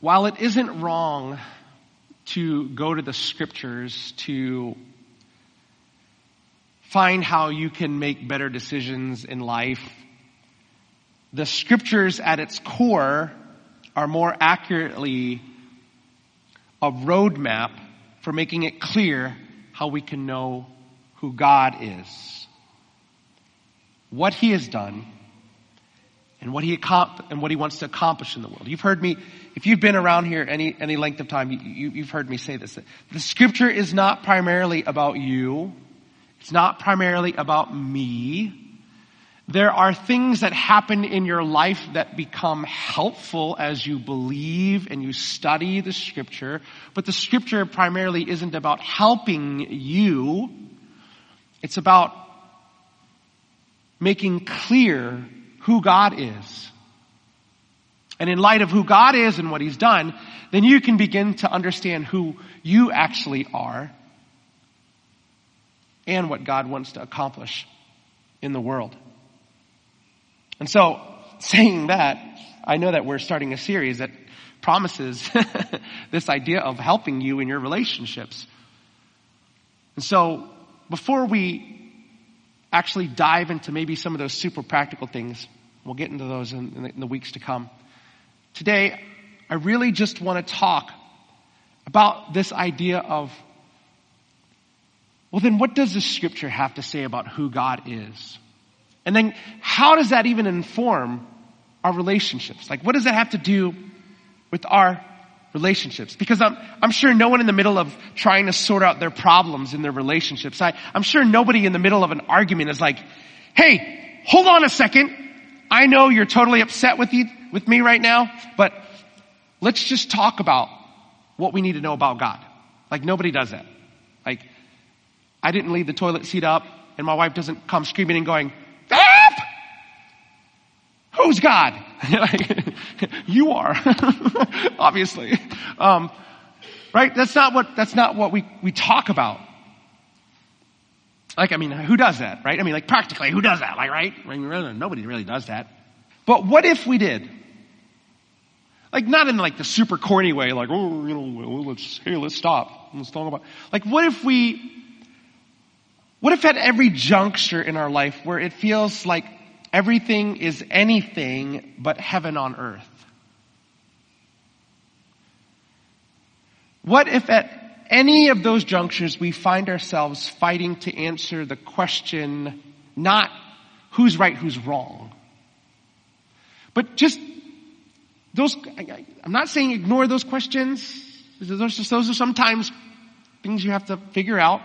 while it isn't wrong to go to the scriptures to find how you can make better decisions in life, the scriptures at its core are more accurately a roadmap for making it clear how we can know who God is, what He has done, and what He and what He wants to accomplish in the world. You've heard me, if you've been around here any any length of time, you, you've heard me say this. The Scripture is not primarily about you. It's not primarily about me. There are things that happen in your life that become helpful as you believe and you study the scripture, but the scripture primarily isn't about helping you. It's about making clear who God is. And in light of who God is and what He's done, then you can begin to understand who you actually are and what God wants to accomplish in the world. And so, saying that, I know that we're starting a series that promises this idea of helping you in your relationships. And so, before we actually dive into maybe some of those super practical things, we'll get into those in, in, the, in the weeks to come. Today, I really just want to talk about this idea of, well, then what does the scripture have to say about who God is? And then how does that even inform our relationships? Like what does that have to do with our relationships? Because I'm, I'm sure no one in the middle of trying to sort out their problems in their relationships, I, I'm sure nobody in the middle of an argument is like, hey, hold on a second. I know you're totally upset with you, with me right now, but let's just talk about what we need to know about God. Like nobody does that. Like, I didn't leave the toilet seat up and my wife doesn't come screaming and going, Who's God? you are, obviously. Um, right? That's not what, that's not what we, we talk about. Like, I mean, who does that, right? I mean, like practically, who does that? Like, right? I mean, nobody really does that. But what if we did? Like, not in like the super corny way, like, oh, you know, let's, hey, let's stop. Let's talk about, like, what if we, what if at every juncture in our life where it feels like everything is anything but heaven on earth? What if at any of those junctures we find ourselves fighting to answer the question not who's right, who's wrong, but just those, I'm not saying ignore those questions. Those, those are sometimes things you have to figure out.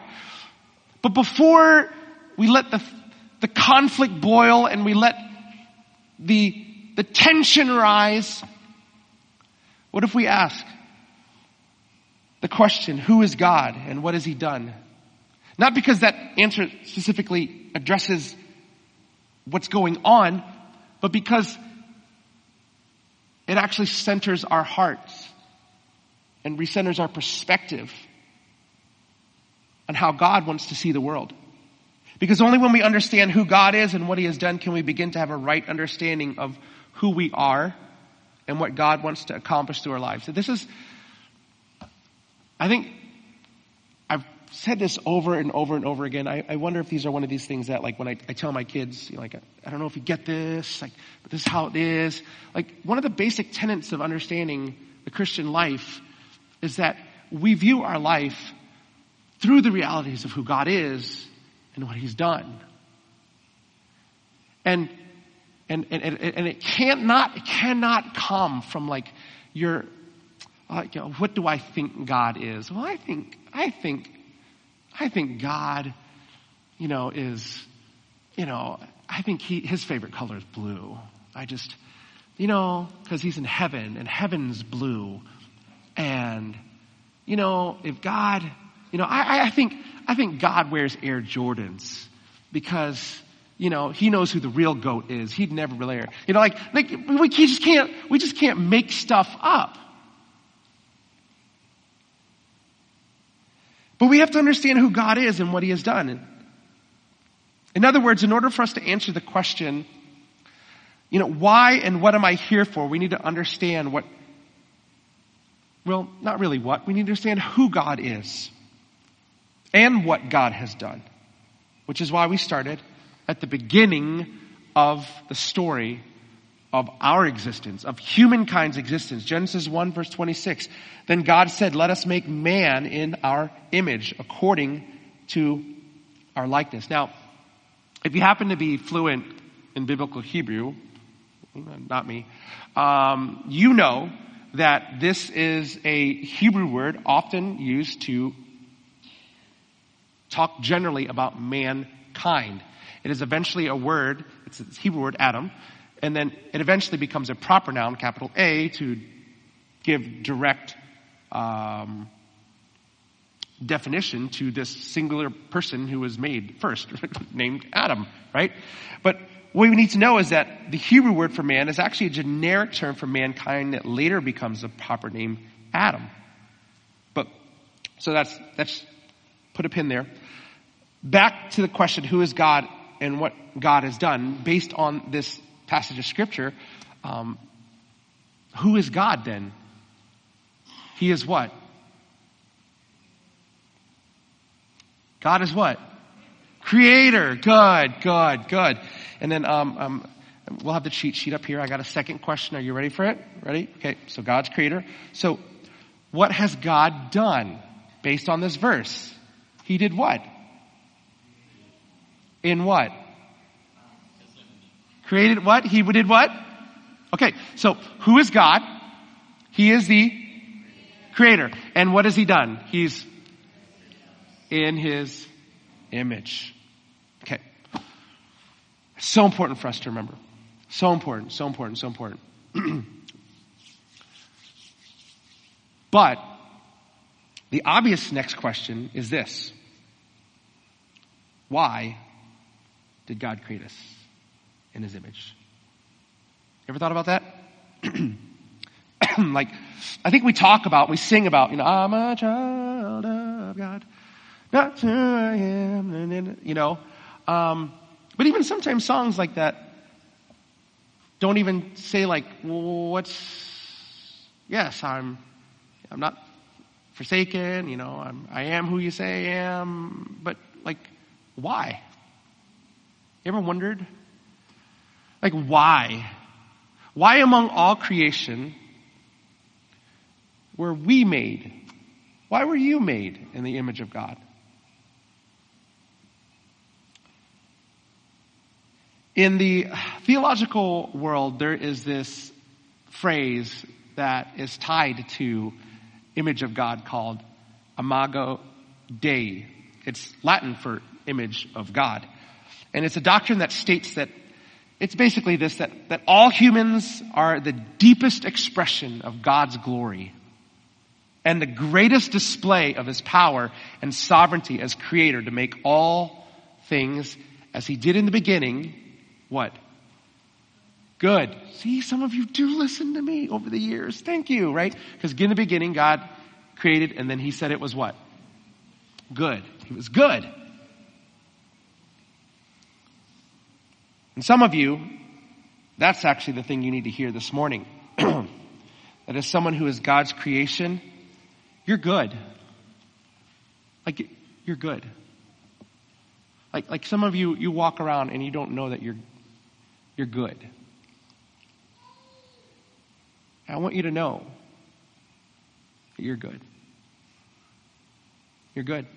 But before we let the the conflict boil and we let the, the tension rise, what if we ask the question, who is God and what has he done? Not because that answer specifically addresses what's going on, but because it actually centers our hearts and recenters our perspective on how God wants to see the world. Because only when we understand who God is and what He has done can we begin to have a right understanding of who we are and what God wants to accomplish through our lives. So this is, I think, I've said this over and over and over again. I, I wonder if these are one of these things that, like, when I, I tell my kids, you know, like, I don't know if you get this, like, but this is how it is. Like, one of the basic tenets of understanding the Christian life is that we view our life through the realities of who God is and what he's done. And, and, and, and it can't not, it cannot come from like your, you know, what do I think God is? Well, I think, I think, I think God, you know, is, you know, I think he, his favorite color is blue. I just, you know, cause he's in heaven and heaven's blue. And, you know, if God, you know, I, I think, I think God wears Air Jordans because, you know, he knows who the real goat is. He'd never really, you know, like, like we just can't, we just can't make stuff up. But we have to understand who God is and what he has done. In other words, in order for us to answer the question, you know, why and what am I here for? We need to understand what well, not really what. We need to understand who God is and what God has done, which is why we started at the beginning of the story of our existence, of humankind's existence. Genesis 1 verse 26. Then God said, let us make man in our image according to our likeness. Now, if you happen to be fluent in biblical Hebrew, not me, um, you know that this is a Hebrew word often used to talk generally about mankind. It is eventually a word, it's a Hebrew word, Adam, and then it eventually becomes a proper noun, capital A, to give direct um, definition to this singular person who was made first, named Adam, right? But what we need to know is that the Hebrew word for man is actually a generic term for mankind that later becomes a proper name, Adam. But, so that's, that's, put a pin there. Back to the question, who is God and what God has done, based on this passage of scripture, um, who is God then? He is what? God is what? Creator. Good, good, good. And then um, um, we'll have the cheat sheet up here. I got a second question. Are you ready for it? Ready? Okay. So God's creator. So what has God done based on this verse? He did what? In what? Created what? He did what? Okay. So who is God? He is the creator. And what has he done? He's in his image. Okay. So important for us to remember. So important, so important, so important. but the obvious next question is this. Why did God create us in his image? Ever thought about that? like, I think we talk about, we sing about, you know, I'm a child of God. That's who I am. You know, um, but even sometimes songs like that don't even say like, what's, yes, I'm, I'm not forsaken, you know, I'm, I am who you say I am, but like, why? You ever wondered? Like, why? Why among all creation were we made? Why were you made in the image of God? In the theological world, there is this phrase that is tied to image of God called imago Dei. It's Latin for image of God. And it's a doctrine that states that it's basically this, that, that all humans are the deepest expression of God's glory and the greatest display of his power and sovereignty as creator to make all things as he did in the beginning what? Good. See, some of you do listen to me over the years. Thank you, right? Because in the beginning, God created and then he said it was what? Good. It was good. And some of you, that's actually the thing you need to hear this morning. that as someone who is God's creation, you're good. Like, you're good. Like, like some of you, you walk around and you don't know that you're you're good. I want you to know that you're good. You're good.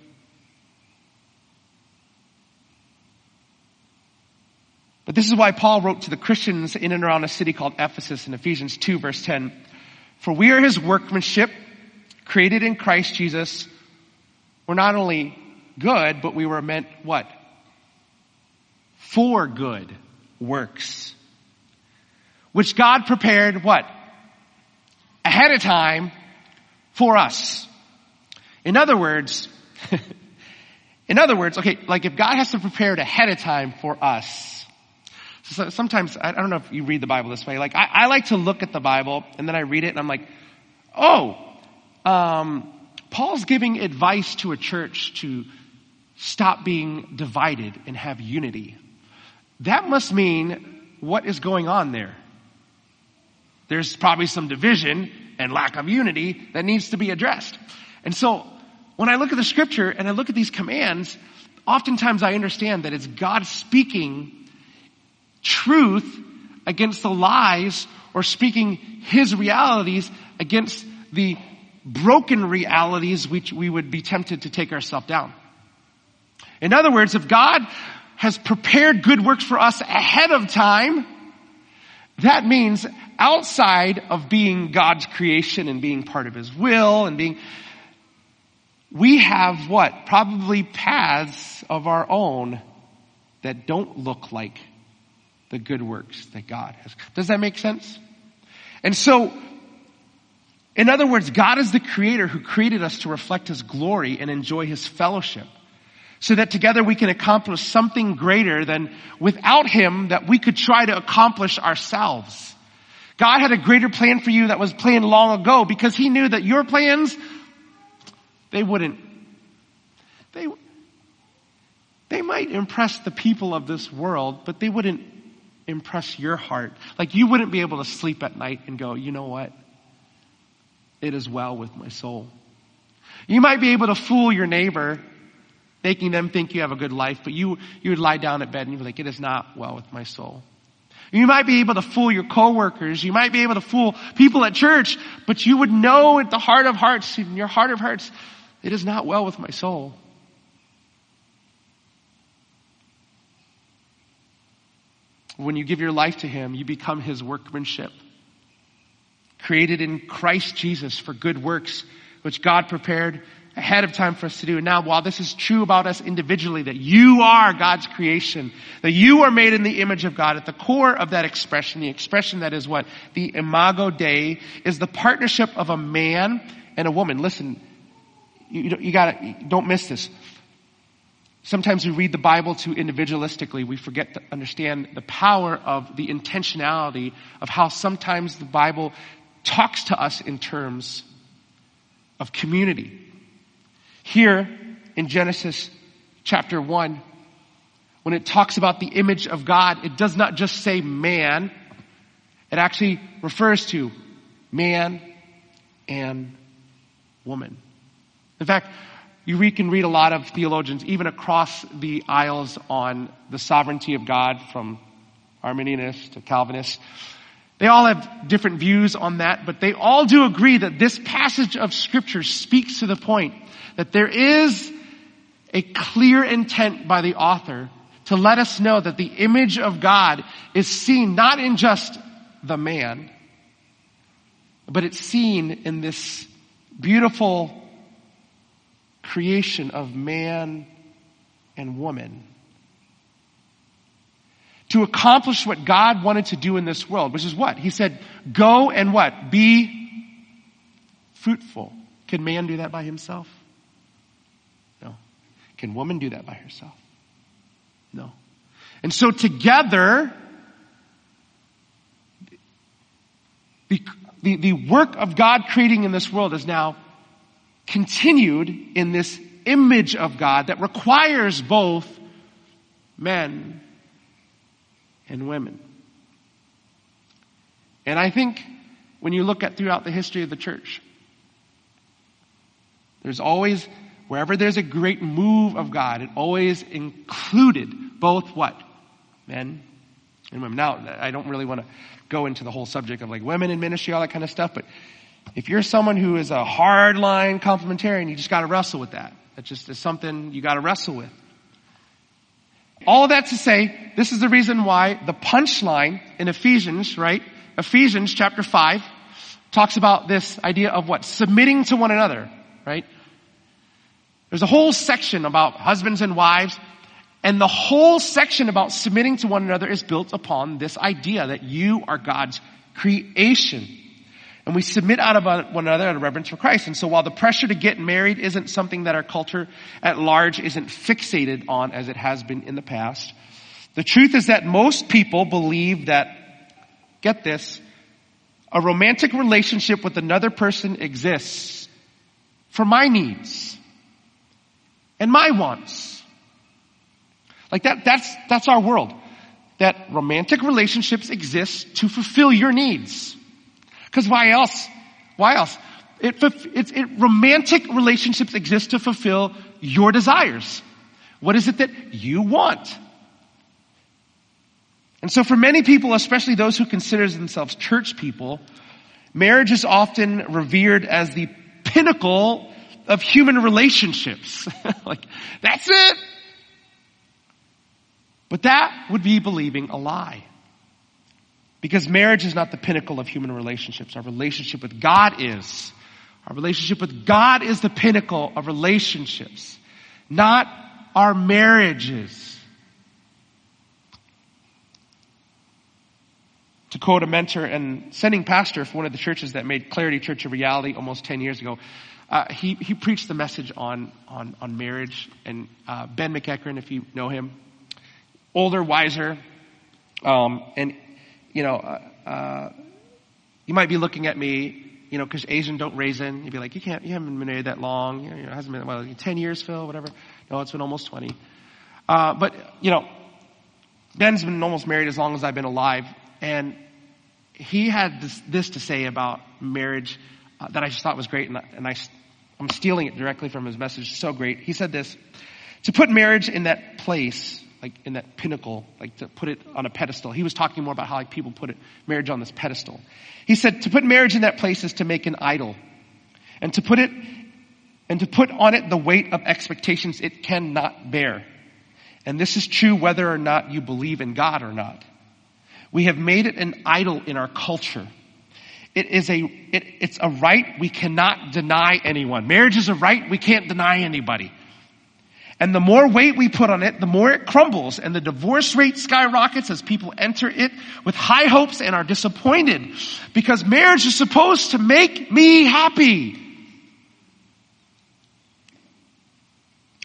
This is why Paul wrote to the Christians in and around a city called Ephesus in Ephesians 2 verse 10. For we are his workmanship, created in Christ Jesus. We're not only good, but we were meant what? For good works. Which God prepared what? Ahead of time for us. In other words, in other words, okay, like if God has to prepare it ahead of time for us, so sometimes, I don't know if you read the Bible this way, like I, I like to look at the Bible and then I read it and I'm like, oh, um, Paul's giving advice to a church to stop being divided and have unity. That must mean what is going on there? There's probably some division and lack of unity that needs to be addressed. And so when I look at the scripture and I look at these commands, oftentimes I understand that it's God speaking truth against the lies or speaking his realities against the broken realities which we would be tempted to take ourselves down. In other words, if God has prepared good works for us ahead of time, that means outside of being God's creation and being part of His will and being, we have what? Probably paths of our own that don't look like the good works that God has. Does that make sense? And so, in other words, God is the creator who created us to reflect His glory and enjoy His fellowship. So that together we can accomplish something greater than without Him that we could try to accomplish ourselves. God had a greater plan for you that was planned long ago because He knew that your plans they wouldn't, they, they might impress the people of this world, but they wouldn't impress your heart. Like you wouldn't be able to sleep at night and go, you know what? It is well with my soul. You might be able to fool your neighbor, making them think you have a good life, but you, you would lie down at bed and you'd be like, it is not well with my soul. You might be able to fool your coworkers. You might be able to fool people at church, but you would know at the heart of hearts, in your heart of hearts, it is not well with my soul. When you give your life to Him, you become His workmanship. Created in Christ Jesus for good works, which God prepared ahead of time for us to do. And now, while this is true about us individually, that you are God's creation, that you are made in the image of God, at the core of that expression, the expression that is what? The imago Dei, is the partnership of a man and a woman. Listen, you, you gotta, don't miss this. Sometimes we read the Bible too individualistically. We forget to understand the power of the intentionality of how sometimes the Bible talks to us in terms of community. Here in Genesis chapter 1, when it talks about the image of God, it does not just say man, it actually refers to man and woman. In fact, you can read a lot of theologians, even across the aisles, on the sovereignty of God, from Arminianists to Calvinists. They all have different views on that, but they all do agree that this passage of scripture speaks to the point that there is a clear intent by the author to let us know that the image of God is seen not in just the man, but it's seen in this beautiful creation of man and woman. To accomplish what God wanted to do in this world, which is what? He said, go and what? Be fruitful. Can man do that by himself? No. Can woman do that by herself? No. And so together, the, the, the work of God creating in this world is now continued in this image of God that requires both men and women. And I think when you look at throughout the history of the church, there's always, wherever there's a great move of God, it always included both what? Men and women. Now, I don't really want to go into the whole subject of like women in ministry, all that kind of stuff, but if you're someone who is a hardline complementarian, you just gotta wrestle with that. That just is something you gotta wrestle with. All that to say, this is the reason why the punchline in Ephesians, right? Ephesians chapter 5 talks about this idea of what? Submitting to one another, right? There's a whole section about husbands and wives, and the whole section about submitting to one another is built upon this idea that you are God's creation. And we submit out of one another out of reverence for Christ. And so while the pressure to get married isn't something that our culture at large isn't fixated on as it has been in the past, the truth is that most people believe that, get this, a romantic relationship with another person exists for my needs and my wants. Like that, that's, that's our world. That romantic relationships exist to fulfill your needs. Because why else Why else? It, it, it, romantic relationships exist to fulfill your desires. What is it that you want? And so for many people, especially those who consider themselves church people, marriage is often revered as the pinnacle of human relationships. like, that's it. But that would be believing a lie. Because marriage is not the pinnacle of human relationships. Our relationship with God is. Our relationship with God is the pinnacle of relationships, not our marriages. To quote a mentor and sending pastor for one of the churches that made Clarity Church a reality almost 10 years ago, uh, he, he preached the message on, on, on marriage. And uh, Ben McEachern, if you know him, older, wiser, um, and, you know, uh, uh you might be looking at me you know, because Asian don't raisin. You'd be like, you can't, you haven't been married that long. You know, it hasn't been, well, 10 years, Phil, whatever. No, it's been almost 20. Uh, but, you know, Ben's been almost married as long as I've been alive. And he had this, this to say about marriage uh, that I just thought was great. And, and I, I'm stealing it directly from his message. So great. He said this, to put marriage in that place like in that pinnacle, like to put it on a pedestal. He was talking more about how like people put it, marriage on this pedestal. He said to put marriage in that place is to make an idol. And to put it, and to put on it the weight of expectations it cannot bear. And this is true whether or not you believe in God or not. We have made it an idol in our culture. It is a, it, it's a right we cannot deny anyone. Marriage is a right we can't deny anybody. And the more weight we put on it, the more it crumbles and the divorce rate skyrockets as people enter it with high hopes and are disappointed because marriage is supposed to make me happy.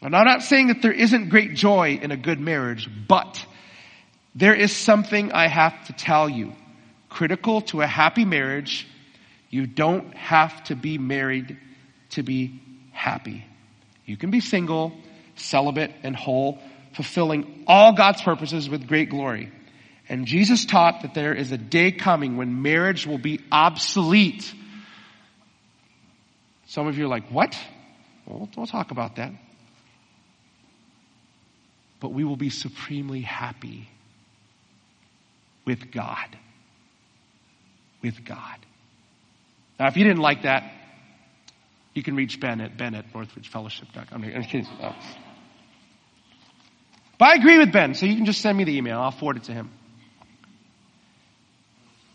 And I'm not saying that there isn't great joy in a good marriage, but there is something I have to tell you. Critical to a happy marriage, you don't have to be married to be happy. You can be single celibate, and whole, fulfilling all God's purposes with great glory. And Jesus taught that there is a day coming when marriage will be obsolete. Some of you are like, what? Well, we'll talk about that. But we will be supremely happy with God. With God. Now, if you didn't like that, you can reach Ben at ben at northridgefellowship.com. I'm kidding. Oh. But I agree with Ben, so you can just send me the email. I'll forward it to him.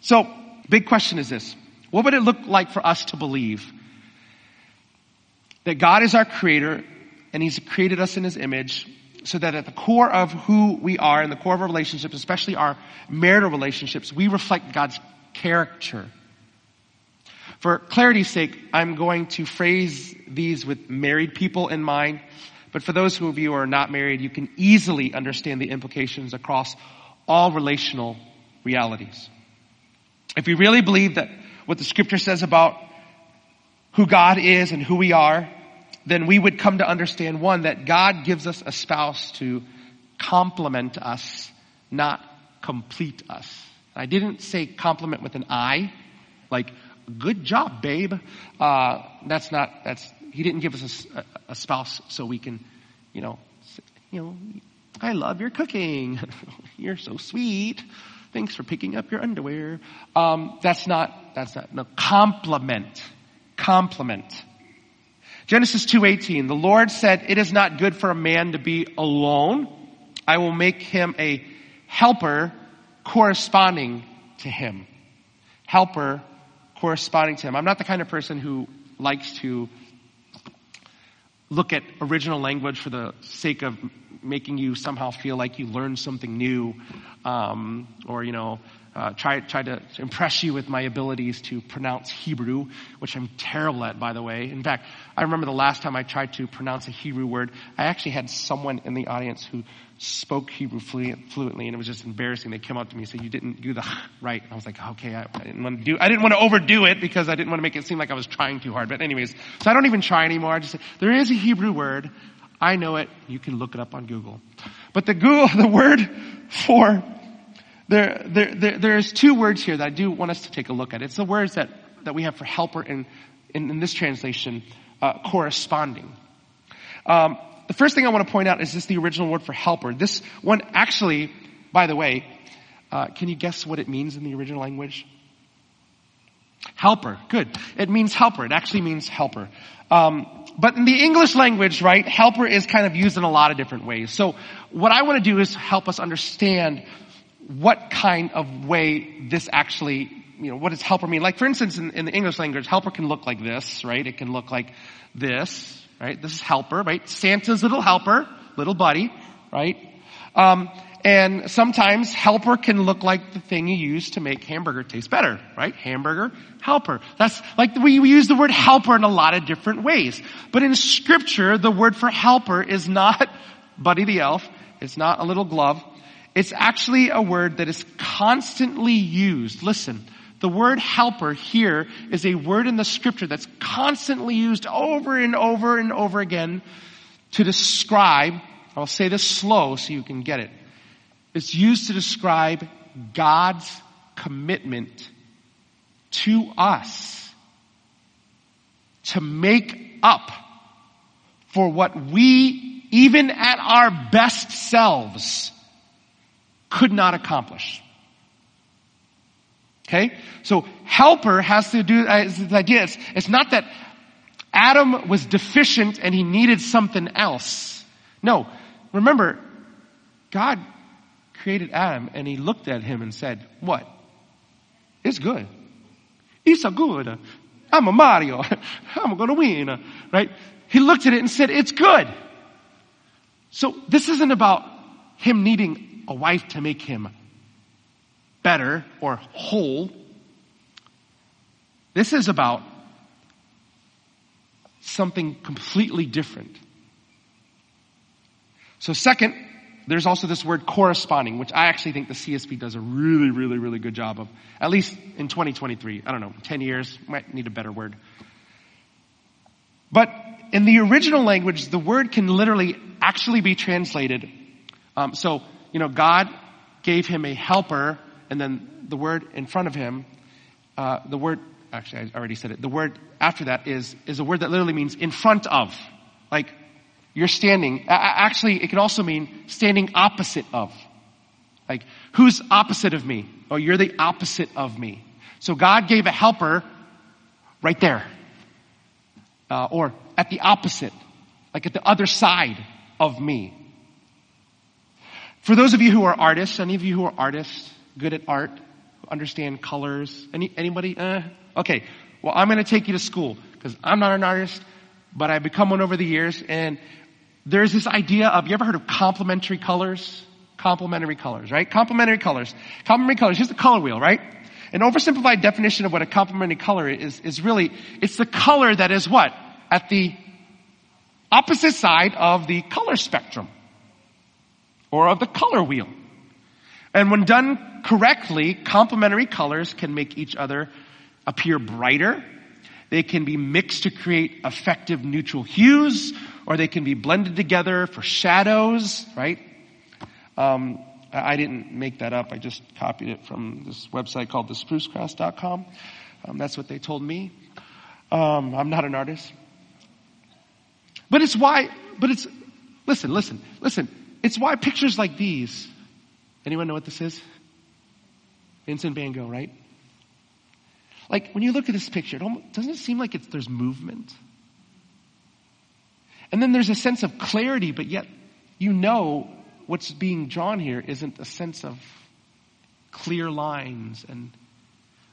So, big question is this. What would it look like for us to believe that God is our creator and He's created us in His image so that at the core of who we are and the core of our relationships, especially our marital relationships, we reflect God's character. For clarity's sake, I'm going to phrase these with married people in mind but for those of you who are not married, you can easily understand the implications across all relational realities. If we really believe that what the scripture says about who God is and who we are, then we would come to understand one, that God gives us a spouse to complement us, not complete us. I didn't say complement with an I, like, good job, babe. Uh, that's not, that's he didn't give us a, a spouse so we can, you know, you know, I love your cooking. You're so sweet. Thanks for picking up your underwear. Um, that's not, that's not, no, compliment. Compliment. Genesis 2.18, the Lord said, it is not good for a man to be alone. I will make him a helper corresponding to him. Helper corresponding to him. I'm not the kind of person who likes to look at original language for the sake of making you somehow feel like you learned something new, um, or you know, uh, try try to impress you with my abilities to pronounce Hebrew, which I'm terrible at, by the way. In fact, I remember the last time I tried to pronounce a Hebrew word, I actually had someone in the audience who spoke Hebrew fluently, and it was just embarrassing. They came up to me and said, "You didn't do the right." I was like, "Okay, I, I, didn't want to do. I didn't want to overdo it because I didn't want to make it seem like I was trying too hard." But anyways, so I don't even try anymore. I just say there is a Hebrew word. I know it. You can look it up on Google. But the Google, the word for there, there, there, there's two words here that I do want us to take a look at. It's the words that that we have for helper in, in, in this translation, uh, corresponding. Um, the first thing I want to point out is this the original word for helper. This one actually, by the way, uh, can you guess what it means in the original language? Helper. Good. It means helper. It actually means helper. Um, but in the English language, right, helper is kind of used in a lot of different ways. So what I want to do is help us understand what kind of way this actually, you know, what does helper mean? Like for instance, in, in the English language, helper can look like this, right? It can look like this, right? This is helper, right? Santa's little helper, little buddy, right? Um, and sometimes helper can look like the thing you use to make hamburger taste better, right? Hamburger, helper. That's like we, we use the word helper in a lot of different ways. But in scripture, the word for helper is not Buddy the Elf. It's not a little glove. It's actually a word that is constantly used. Listen, the word helper here is a word in the scripture that's constantly used over and over and over again to describe, I'll say this slow so you can get it it's used to describe God's commitment to us to make up for what we, even at our best selves, could not accomplish. Okay? So helper has to do, uh, the idea, it's, it's not that Adam was deficient and he needed something else. No. Remember, God created Adam and he looked at him and said, what? It's good. It's a good. I'm a Mario. I'm gonna win. Right? He looked at it and said, it's good. So this isn't about him needing a wife to make him better or whole. This is about something completely different. So second, there's also this word corresponding, which I actually think the CSB does a really, really, really good job of. At least in 2023. I don't know, 10 years, might need a better word. But in the original language, the word can literally actually be translated. Um, so, you know, God gave him a helper, and then the word in front of him, uh, the word, actually I already said it, the word after that is, is a word that literally means in front of. Like, you're standing. Actually, it can also mean standing opposite of. Like, who's opposite of me? Oh, you're the opposite of me. So God gave a helper right there. Uh, or at the opposite. Like at the other side of me. For those of you who are artists, any of you who are artists, good at art, who understand colors, any, anybody? Uh, okay. Well, I'm going to take you to school because I'm not an artist, but I've become one over the years and there's this idea of, you ever heard of complementary colors? Complementary colors, right? Complementary colors. Complementary colors. Here's the color wheel, right? An oversimplified definition of what a complementary color is, is really, it's the color that is what? At the opposite side of the color spectrum. Or of the color wheel. And when done correctly, complementary colors can make each other appear brighter. They can be mixed to create effective neutral hues or they can be blended together for shadows, right? Um, I didn't make that up. I just copied it from this website called thesprucecrafts.com. Um, that's what they told me. Um, I'm not an artist. But it's why, but it's, listen, listen, listen. It's why pictures like these, anyone know what this is? Vincent Van Gogh, right? Like, when you look at this picture, it almost, doesn't it seem like it's, there's movement? And then there's a sense of clarity, but yet you know what's being drawn here isn't a sense of clear lines and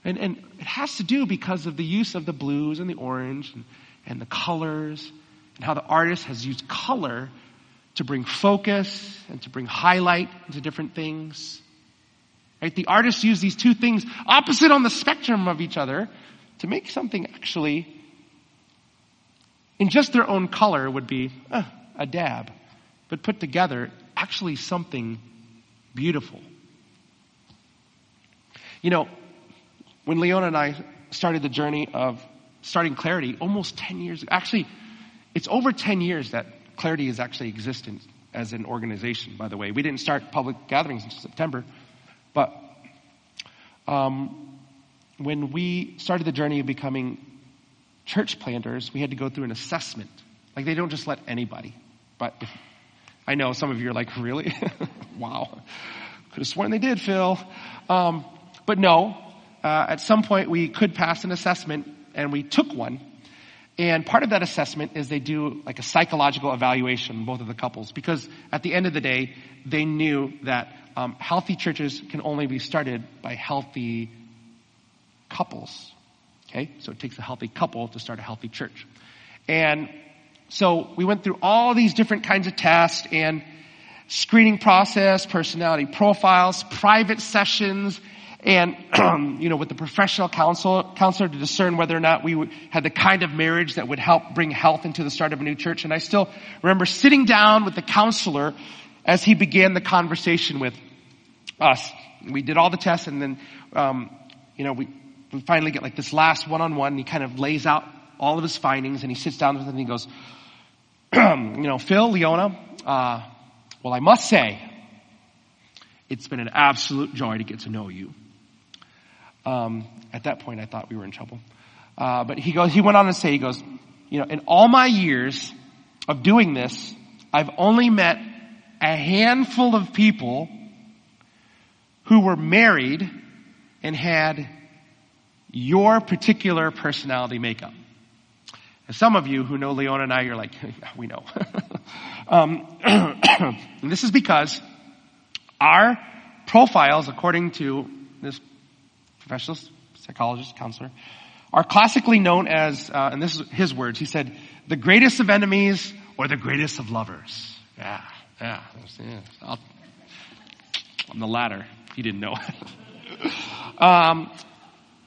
and, and it has to do because of the use of the blues and the orange and, and the colors and how the artist has used color to bring focus and to bring highlight into different things. Right? The artists use these two things opposite on the spectrum of each other to make something actually in just their own color would be uh, a dab, but put together, actually something beautiful. You know, when Leona and I started the journey of starting Clarity almost 10 years, actually, it's over 10 years that Clarity is actually existent as an organization, by the way. We didn't start public gatherings until September, but um, when we started the journey of becoming church planters, we had to go through an assessment. Like they don't just let anybody. But if, I know some of you are like, really? wow. Could have sworn they did, Phil. Um, but no, uh, at some point we could pass an assessment and we took one. And part of that assessment is they do like a psychological evaluation, both of the couples, because at the end of the day, they knew that um, healthy churches can only be started by healthy couples. Okay, so it takes a healthy couple to start a healthy church. And so we went through all these different kinds of tests and screening process, personality profiles, private sessions, and you know, with the professional counsel, counselor to discern whether or not we had the kind of marriage that would help bring health into the start of a new church. And I still remember sitting down with the counselor as he began the conversation with us. We did all the tests, and then um, you know we, we finally get like this last one-on-one. He kind of lays out all of his findings, and he sits down with us and he goes, you know, Phil, Leona, uh, well, I must say, it's been an absolute joy to get to know you. Um, at that point, I thought we were in trouble. Uh, but he goes, he went on to say, he goes, you know, in all my years of doing this, I've only met a handful of people who were married and had your particular personality makeup. And some of you who know Leona and I, you're like, we know. um, and this is because our profiles, according to this professional psychologist, counselor, are classically known as, uh, and this is his words, he said, the greatest of enemies or the greatest of lovers. Yeah, yeah. i am the latter. He didn't know. um,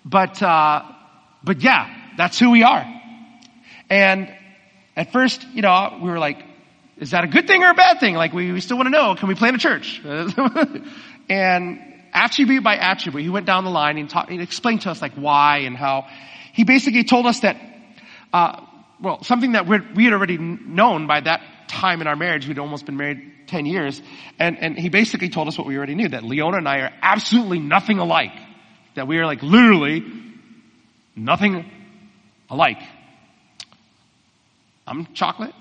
but, uh, but yeah, that's who we are. And at first, you know, we were like, is that a good thing or a bad thing? Like, we, we still want to know, can we plant a church? and attribute by attribute, he went down the line and, taught, and explained to us like why and how. He basically told us that, uh, well, something that we had already known by that time in our marriage. We'd almost been married 10 years. And, and he basically told us what we already knew, that Leona and I are absolutely nothing alike. That we are like literally nothing alike. I'm chocolate.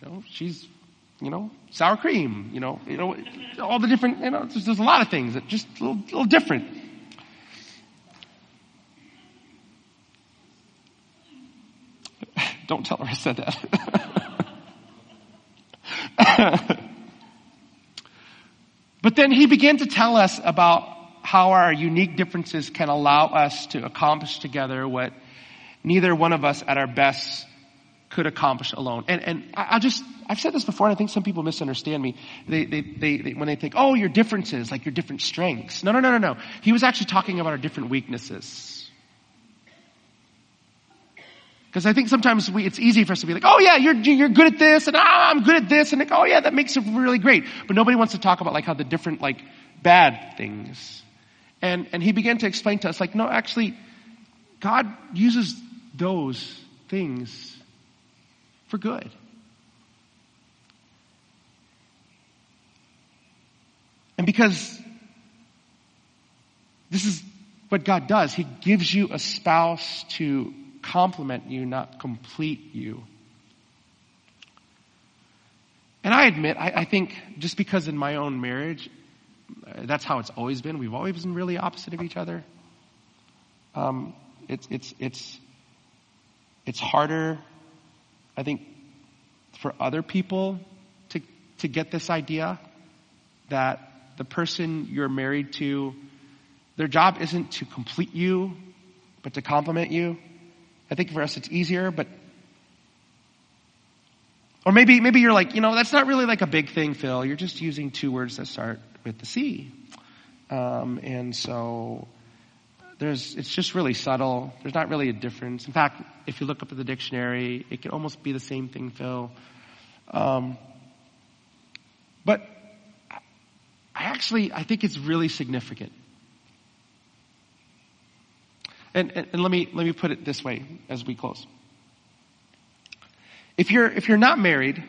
You know, she's, you know, sour cream. You know, you know, all the different. You know, there's, there's a lot of things that just a little, little different. Don't tell her I said that. but then he began to tell us about how our unique differences can allow us to accomplish together what neither one of us at our best could accomplish alone. And, and I, I just, I've said this before and I think some people misunderstand me. They, they, they, they, when they think, oh, your differences, like your different strengths. No, no, no, no, no. He was actually talking about our different weaknesses. Because I think sometimes we, it's easy for us to be like, oh yeah, you're, you're good at this, and ah, I'm good at this, and like, oh yeah, that makes it really great. But nobody wants to talk about like how the different like bad things. And, and he began to explain to us like, no, actually, God uses those things for good. And because this is what God does, He gives you a spouse to complement you, not complete you. And I admit, I, I, think just because in my own marriage, uh, that's how it's always been. We've always been really opposite of each other. Um, it's it's it's it's harder, I think, for other people to to get this idea that the person you're married to, their job isn't to complete you, but to complement you. I think for us it's easier, but or maybe maybe you're like, you know, that's not really like a big thing, Phil. You're just using two words that start with the C. Um, and so there's it's just really subtle. There's not really a difference. In fact, if you look up at the dictionary, it can almost be the same thing, Phil. Um, but I actually I think it's really significant. And, and, and let me, let me put it this way as we close. If you're, if you're not married,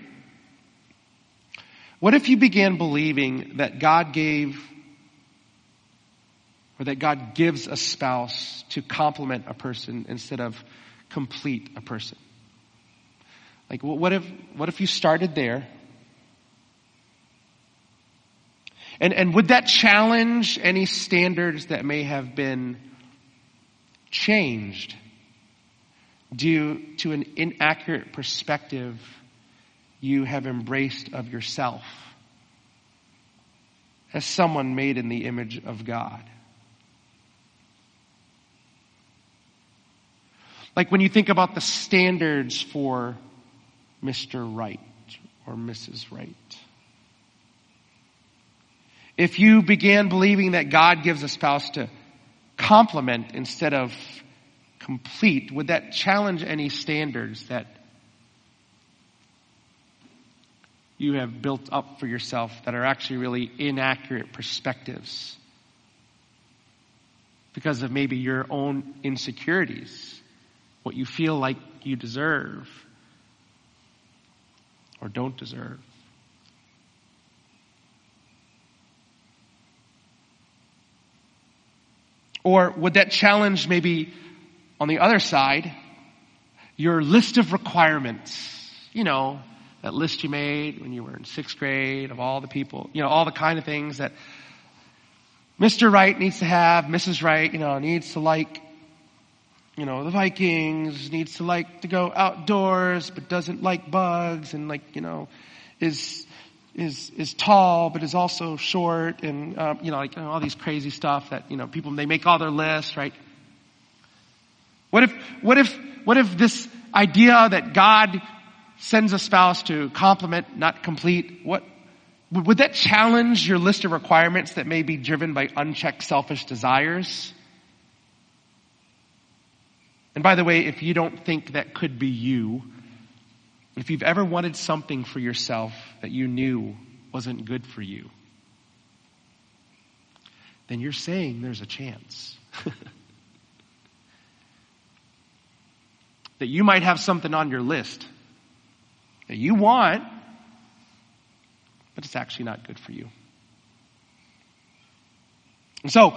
what if you began believing that God gave Or that God gives a spouse to complement a person instead of complete a person. Like, what if, what if you started there? And, and would that challenge any standards that may have been changed due to an inaccurate perspective you have embraced of yourself as someone made in the image of God? Like when you think about the standards for Mr. Right or Mrs. Right. If you began believing that God gives a spouse to complement instead of complete, would that challenge any standards that you have built up for yourself that are actually really inaccurate perspectives because of maybe your own insecurities, what you feel like you deserve or don't deserve? Or would that challenge maybe on the other side, your list of requirements? You know, that list you made when you were in sixth grade of all the people, you know, all the kind of things that Mr. Right needs to have, Mrs. Right, you know, needs to like, you know, the Vikings, needs to like to go outdoors, but doesn't like bugs and like, you know, is is is tall but is also short and um, you know like you know, all these crazy stuff that you know people they make all their lists right? What if what if what if this idea that god sends a spouse to complement not complete what would that challenge your list of requirements that may be driven by unchecked selfish desires? And by the way if you don't think that could be you if you've ever wanted something for yourself that you knew wasn't good for you, then you're saying there's a chance. that you might have something on your list that you want, but it's actually not good for you. And so,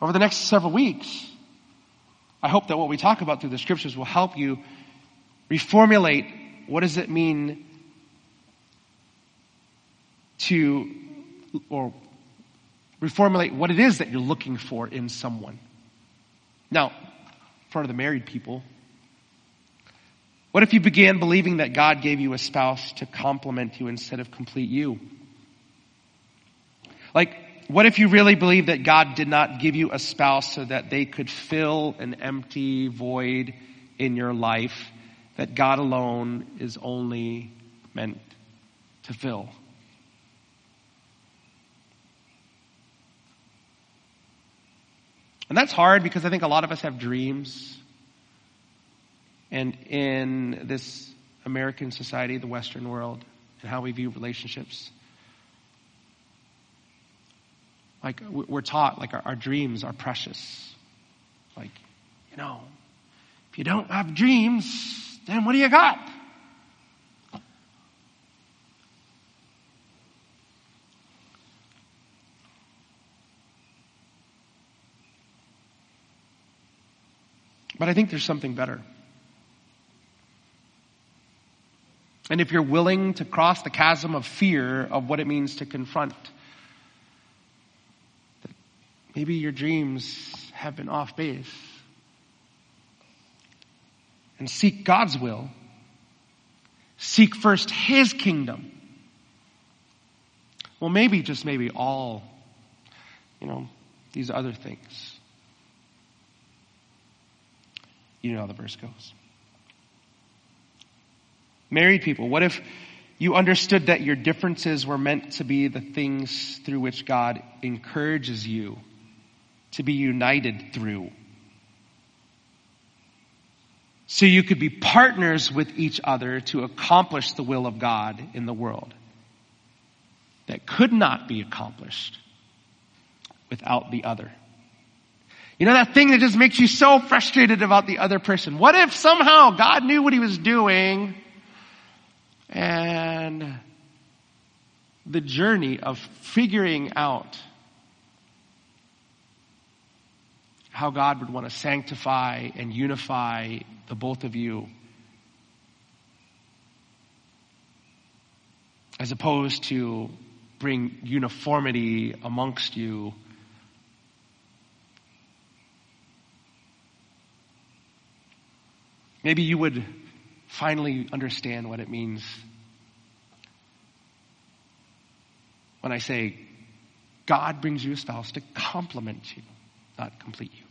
over the next several weeks, I hope that what we talk about through the scriptures will help you reformulate what does it mean to, or reformulate what it is that you're looking for in someone? Now, in front of the married people, what if you began believing that God gave you a spouse to complement you instead of complete you? Like, what if you really believe that God did not give you a spouse so that they could fill an empty void in your life that God alone is only meant to fill. And that's hard because I think a lot of us have dreams. And in this American society, the Western world, and how we view relationships, like we're taught, like our, our dreams are precious. Like, you know, if you don't have dreams, then what do you got? But I think there's something better. And if you're willing to cross the chasm of fear of what it means to confront, maybe your dreams have been off base and seek God's will. Seek first His kingdom. Well, maybe, just maybe, all, you know, these other things. You know how the verse goes. Married people, what if you understood that your differences were meant to be the things through which God encourages you to be united through? So you could be partners with each other to accomplish the will of God in the world that could not be accomplished without the other. You know that thing that just makes you so frustrated about the other person? What if somehow God knew what he was doing and the journey of figuring out how God would want to sanctify and unify the both of you. As opposed to bring uniformity amongst you. Maybe you would finally understand what it means when I say God brings you a spouse to complement you, not complete you.